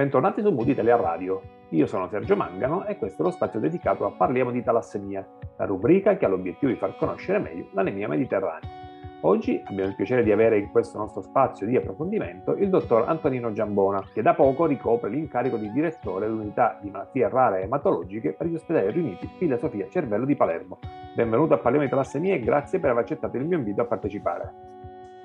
Bentornati su Mood Italia Radio. Io sono Sergio Mangano e questo è lo spazio dedicato a Parliamo di talassemia, la rubrica che ha l'obiettivo di far conoscere meglio l'anemia mediterranea. Oggi abbiamo il piacere di avere in questo nostro spazio di approfondimento il dottor Antonino Giambona, che da poco ricopre l'incarico di direttore dell'unità di malattie rare ematologiche per gli ospedali riuniti Filosofia Cervello di Palermo. Benvenuto a Parliamo di talassemia e grazie per aver accettato il mio invito a partecipare.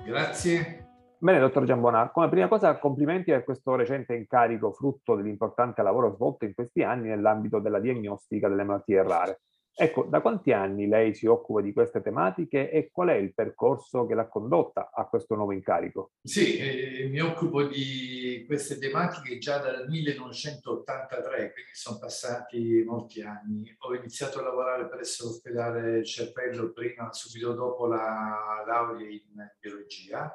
Grazie Bene, dottor Giambona, come prima cosa complimenti per questo recente incarico frutto dell'importante lavoro svolto in questi anni nell'ambito della diagnostica delle malattie rare. Ecco, da quanti anni lei si occupa di queste tematiche e qual è il percorso che l'ha condotta a questo nuovo incarico? Sì, eh, mi occupo di queste tematiche già dal 1983, quindi sono passati molti anni. Ho iniziato a lavorare presso l'ospedale Cervello prima, subito dopo la laurea in biologia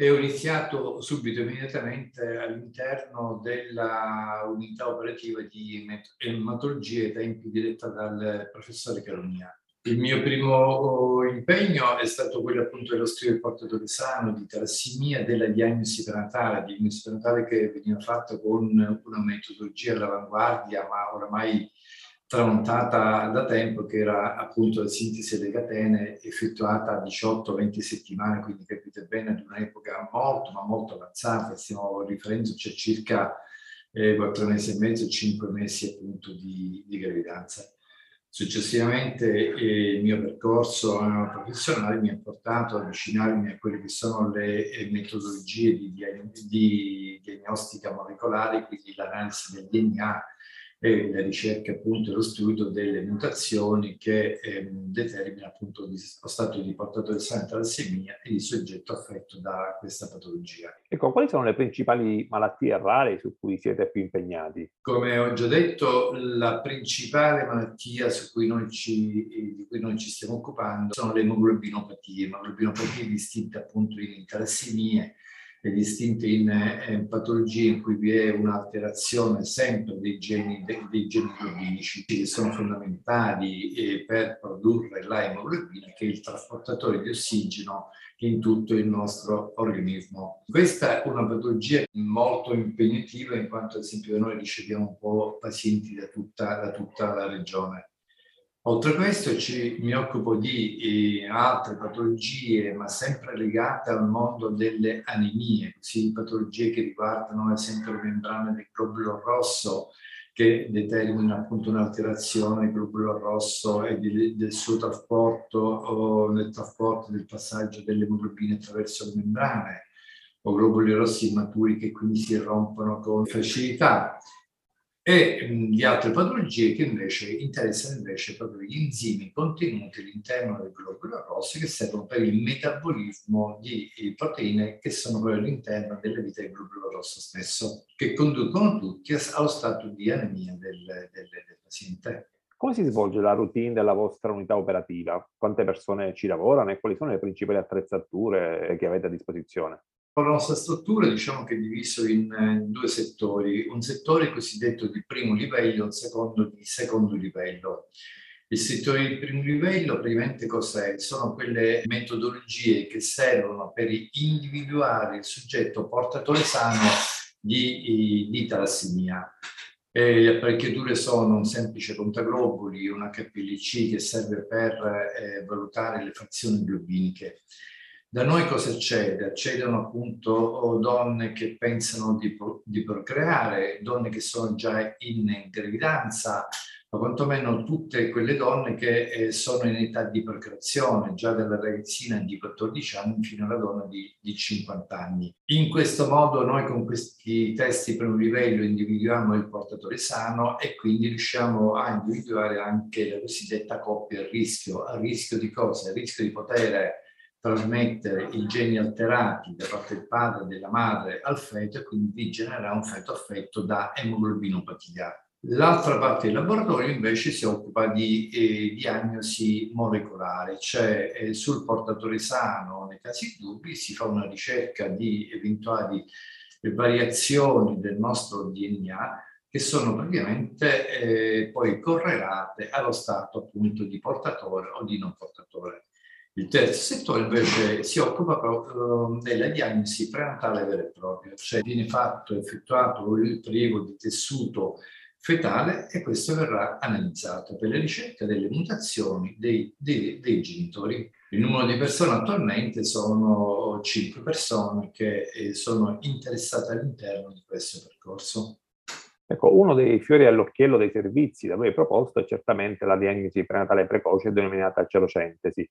e ho iniziato subito immediatamente all'interno della unità operativa di ematologia ai tempi diretta dal professore Caronia. Il mio primo impegno è stato quello appunto dello studio del portatore sano, di talassimia, della diagnosi prenatale, diagnosi prenatale che veniva fatta con una metodologia all'avanguardia, ma oramai tramontata da tempo, che era appunto la sintesi delle catene effettuata a 18-20 settimane, quindi capite bene ad un'epoca molto ma molto avanzata, stiamo riferendoci a circa eh, 4 mesi e mezzo, 5 mesi appunto di, di gravidanza. Successivamente eh, il mio percorso professionale mi ha portato ad avvicinarmi a quelle che sono le eh, metodologie di, di, di diagnostica molecolare, quindi l'analisi del DNA, e la ricerca appunto e lo studio delle mutazioni che ehm, determina appunto lo stato di portatore sano di talassemia e il soggetto affetto da questa patologia. Ecco, quali sono le principali malattie rare su cui siete più impegnati? Come ho già detto, la principale malattia su cui noi ci, di cui noi ci stiamo occupando sono le emoglobinopatie, emoglobinopatie distinte appunto in talassemie, distinte in eh, patologie in cui vi è un'alterazione sempre dei geni, dei, dei geni globinici che sono fondamentali eh, per produrre la emoglobina che è il trasportatore di ossigeno in tutto il nostro organismo. Questa è una patologia molto impegnativa in quanto ad esempio noi riceviamo un po' pazienti da tutta, da tutta la regione. Oltre a questo ci, mi occupo di eh, altre patologie, ma sempre legate al mondo delle anemie, così patologie che riguardano ad esempio le membrane del globulo rosso, che determinano appunto un'alterazione del globulo rosso e di, del suo trasporto o nel trasporto del passaggio delle emoglobine attraverso le membrane, o globuli rossi immaturi che quindi si rompono con facilità e mh, di altre patologie che invece interessano invece proprio gli enzimi contenuti all'interno del globulo rosso che servono per il metabolismo di proteine che sono proprio all'interno della vita del globulo rosso stesso, che conducono tutti allo stato di anemia del, del, del paziente. Come si svolge la routine della vostra unità operativa? Quante persone ci lavorano e quali sono le principali attrezzature che avete a disposizione? La nostra struttura diciamo che è diviso in, in due settori, un settore cosiddetto di primo livello e un secondo di secondo livello. Il settore di primo livello praticamente cos'è? Sono quelle metodologie che servono per individuare il soggetto portatore sano di, di talassemia. E le apparecchiature sono un semplice contaglobuli, un HPLC che serve per eh, valutare le frazioni globiniche. Da noi cosa accede? Accedono appunto donne che pensano di, di procreare, donne che sono già in gravidanza, ma quantomeno tutte quelle donne che eh, sono in età di procreazione, già dalla ragazzina di 14 anni fino alla donna di, di 50 anni. In questo modo noi con questi test di primo livello individuiamo il portatore sano e quindi riusciamo a individuare anche la cosiddetta coppia a rischio. A rischio di cosa? A rischio di poter trasmettere i geni alterati da parte del padre e della madre al feto e quindi di generare un feto affetto da emoglobinopatia. L'altra parte del laboratorio invece si occupa di eh, diagnosi molecolare, cioè eh, sul portatore sano, nei casi dubbi, si fa una ricerca di eventuali variazioni del nostro DNA che sono praticamente eh, poi correlate allo stato appunto di portatore o di non portatore. Il terzo settore invece si occupa proprio eh, della diagnosi prenatale vera e propria, cioè viene fatto, effettuato il prelievo di tessuto fetale e questo verrà analizzato per la ricerca delle mutazioni dei, dei, dei genitori. Il numero di persone attualmente sono 5 persone che eh, sono interessate all'interno di questo percorso. Ecco, uno dei fiori all'occhiello dei servizi da voi proposto è certamente la diagnosi prenatale precoce denominata celocentesi.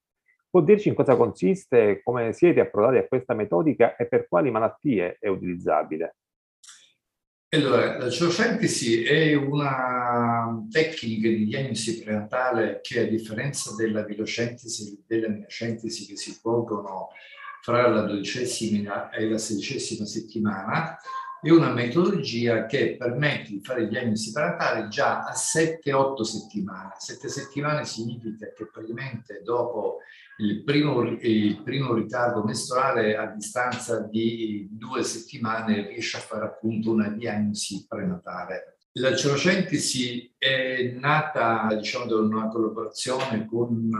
Può dirci in cosa consiste, come siete approdati a questa metodica e per quali malattie è utilizzabile? Allora, la celocentesi è una tecnica di diagnosi prenatale che a differenza della vilocentesi e della miocentesi che si svolgono fra la dodicesima e la sedicesima settimana, è una metodologia che permette di fare diagnosi prenatale già a 7-8 settimane. 7 settimane significa che praticamente dopo il primo, il primo ritardo mestruale a distanza di due settimane riesce a fare appunto una diagnosi prenatale. La celocentesi è nata diciamo, da una collaborazione con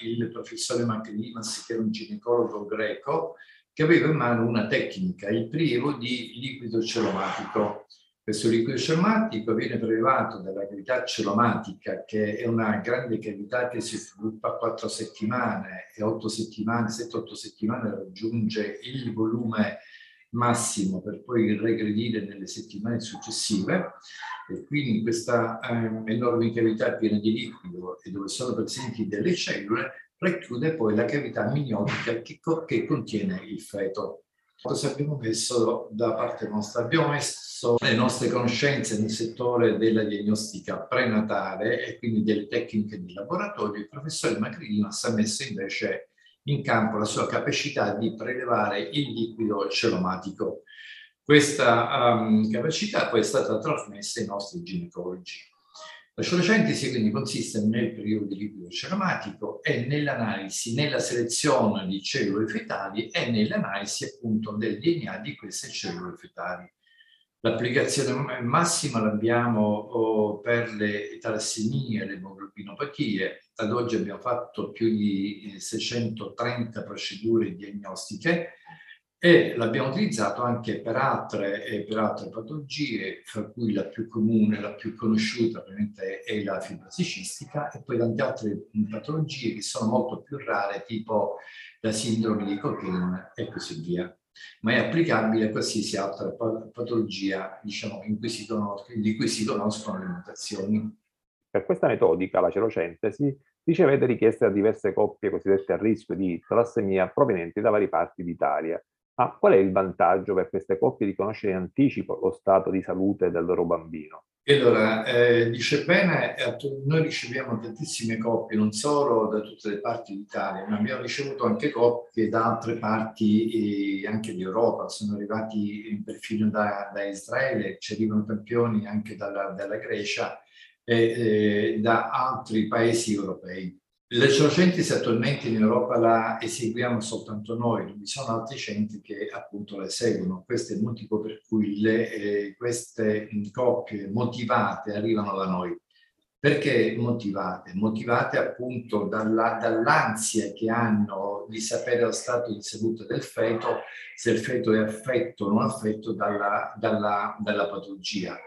eh, il professore Maclimas, che era un ginecologo greco, che aveva in mano una tecnica, il prelievo di liquido celomatico. Questo liquido celomatico viene prelevato dalla cavità celomatica, che è una grande cavità che si sviluppa a 4 settimane e 8 settimane, 7-8 settimane raggiunge il volume massimo per poi regredire nelle settimane successive e quindi in questa eh, enorme cavità piena di liquido e dove sono presenti delle cellule racchiude poi la cavità amniotica che, che contiene il feto. Cosa abbiamo messo da parte nostra? Abbiamo messo le nostre conoscenze nel settore della diagnostica prenatale e quindi delle tecniche di laboratorio. Il professore Macrilinas ha messo invece in campo la sua capacità di prelevare il liquido celomatico. Questa um, capacità poi è stata trasmessa ai nostri ginecologi. La celocentesi quindi consiste nel periodo di liquido celomatico e nell'analisi, nella selezione di cellule fetali e nell'analisi appunto del DNA di queste cellule fetali. L'applicazione massima l'abbiamo oh, per le talassemie e le emoglobinopatie. Ad oggi abbiamo fatto più di 630 procedure diagnostiche e l'abbiamo utilizzato anche per altre, per altre patologie, fra cui la più comune, la più conosciuta ovviamente è la fibrosi cistica e poi tante altre patologie che sono molto più rare, tipo la sindrome di Cochrane e così via. Ma è applicabile a qualsiasi altra patologia diciamo, cui di cui si conoscono le mutazioni. Per questa metodica, la celocentesi, ricevete richieste da diverse coppie cosiddette a rischio di talassemia provenienti da varie parti d'Italia ma qual è il vantaggio per queste coppie di conoscere in anticipo lo stato di salute del loro bambino? Allora, eh, dice bene, noi riceviamo tantissime coppie, non solo da tutte le parti d'Italia, ma abbiamo ricevuto anche coppie da altre parti eh, anche d'Europa, sono arrivati perfino da, da, Israele, ci arrivano campioni anche dalla, dalla Grecia e eh, da altri paesi europei. Le Celocentisi attualmente in Europa la eseguiamo soltanto noi, non vi sono altri centri che appunto la eseguono. Questo è il motivo per cui le, eh, queste coppie motivate arrivano da noi. Perché motivate? Motivate appunto dalla, dall'ansia che hanno di sapere lo stato di salute del feto, se il feto è affetto o non affetto dalla, dalla, dalla patologia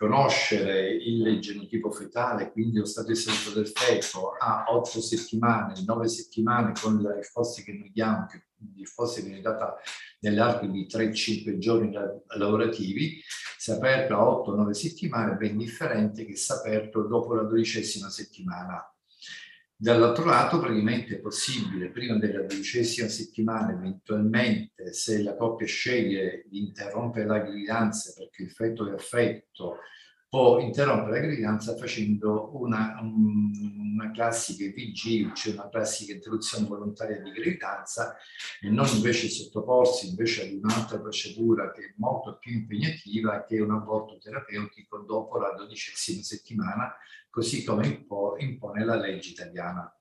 conoscere il genotipo fetale, quindi lo stato di salute del feto a 8 settimane, 9 settimane con le risposte che noi diamo, che risposte viene data nell'arco di 3-5 giorni lavorativi, saperlo a 8-9 settimane è ben differente che saperlo dopo la dodicesima settimana. Dall'altro lato, praticamente è possibile, prima della dodicesima settimana, eventualmente, se la coppia sceglie di interrompere la gravidanza perché il feto è affetto, può interrompere la gravidanza facendo una, una classica EPG, cioè una classica interruzione volontaria di gravidanza, e non invece sottoporsi invece ad un'altra procedura che è molto più impegnativa, che è un aborto terapeutico dopo la dodicesima settimana, così come impone la legge italiana.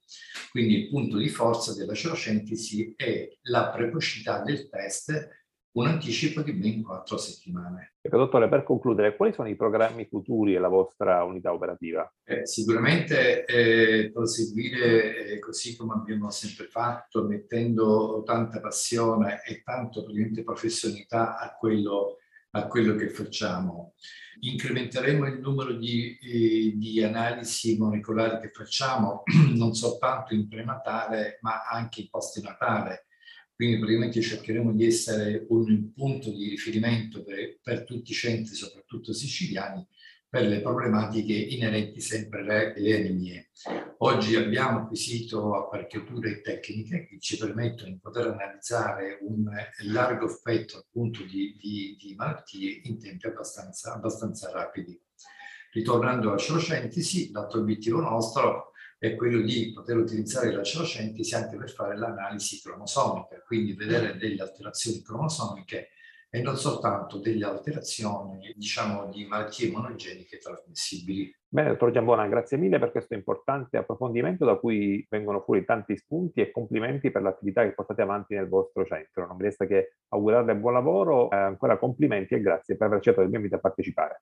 Quindi il punto di forza della celocentesi è la precocità del test un anticipo di ben quattro settimane. Ecco, dottore, per concludere, quali sono i programmi futuri e la vostra unità operativa? Eh, sicuramente eh, proseguire eh, così come abbiamo sempre fatto, mettendo tanta passione e tanto professionalità a quello, a quello che facciamo. Incrementeremo il numero di, eh, di analisi molecolari che facciamo, non soltanto in prenatale, ma anche in postnatale quindi praticamente cercheremo di essere un punto di riferimento per, per tutti i centri, soprattutto siciliani, per le problematiche inerenti sempre alle, anemie. Oggi abbiamo acquisito apparecchiature tecniche che ci permettono di poter analizzare un largo spettro appunto di, di, di malattie in tempi abbastanza, abbastanza rapidi. Ritornando alla celocentesi, l'altro obiettivo nostro è quello di poter utilizzare la celocentesi anche per fare l'analisi cromosomica, quindi vedere delle alterazioni cromosomiche e non soltanto delle alterazioni, diciamo, di malattie monogeniche trasmissibili. Bene, dottor Giambona, grazie mille per questo importante approfondimento da cui vengono fuori tanti spunti e complimenti per l'attività che portate avanti nel vostro centro. Non mi resta che augurarle buon lavoro, eh, ancora complimenti e grazie per aver accettato il mio invito a partecipare.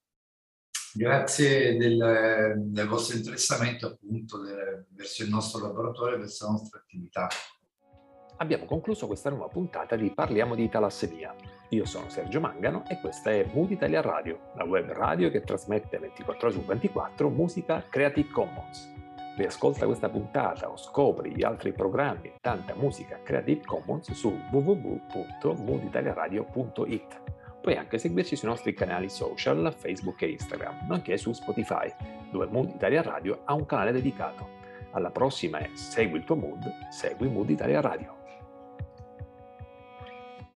Grazie del, del vostro interessamento appunto del, verso il nostro laboratorio e verso la nostra attività. Abbiamo concluso questa nuova puntata di Parliamo di talassemia. Io sono Sergio Mangano e questa è Mood Italia Radio, la web radio che trasmette 24 ore su 24 musica Creative Commons. Riascolta questa puntata o scopri gli altri programmi e tanta musica Creative Commons su www.mooditaliaradio.it. Puoi anche seguirci sui nostri canali social, Facebook e Instagram, nonché su Spotify, dove Mood Italia Radio ha un canale dedicato. Alla prossima e segui il tuo mood, segui Mood Italia Radio.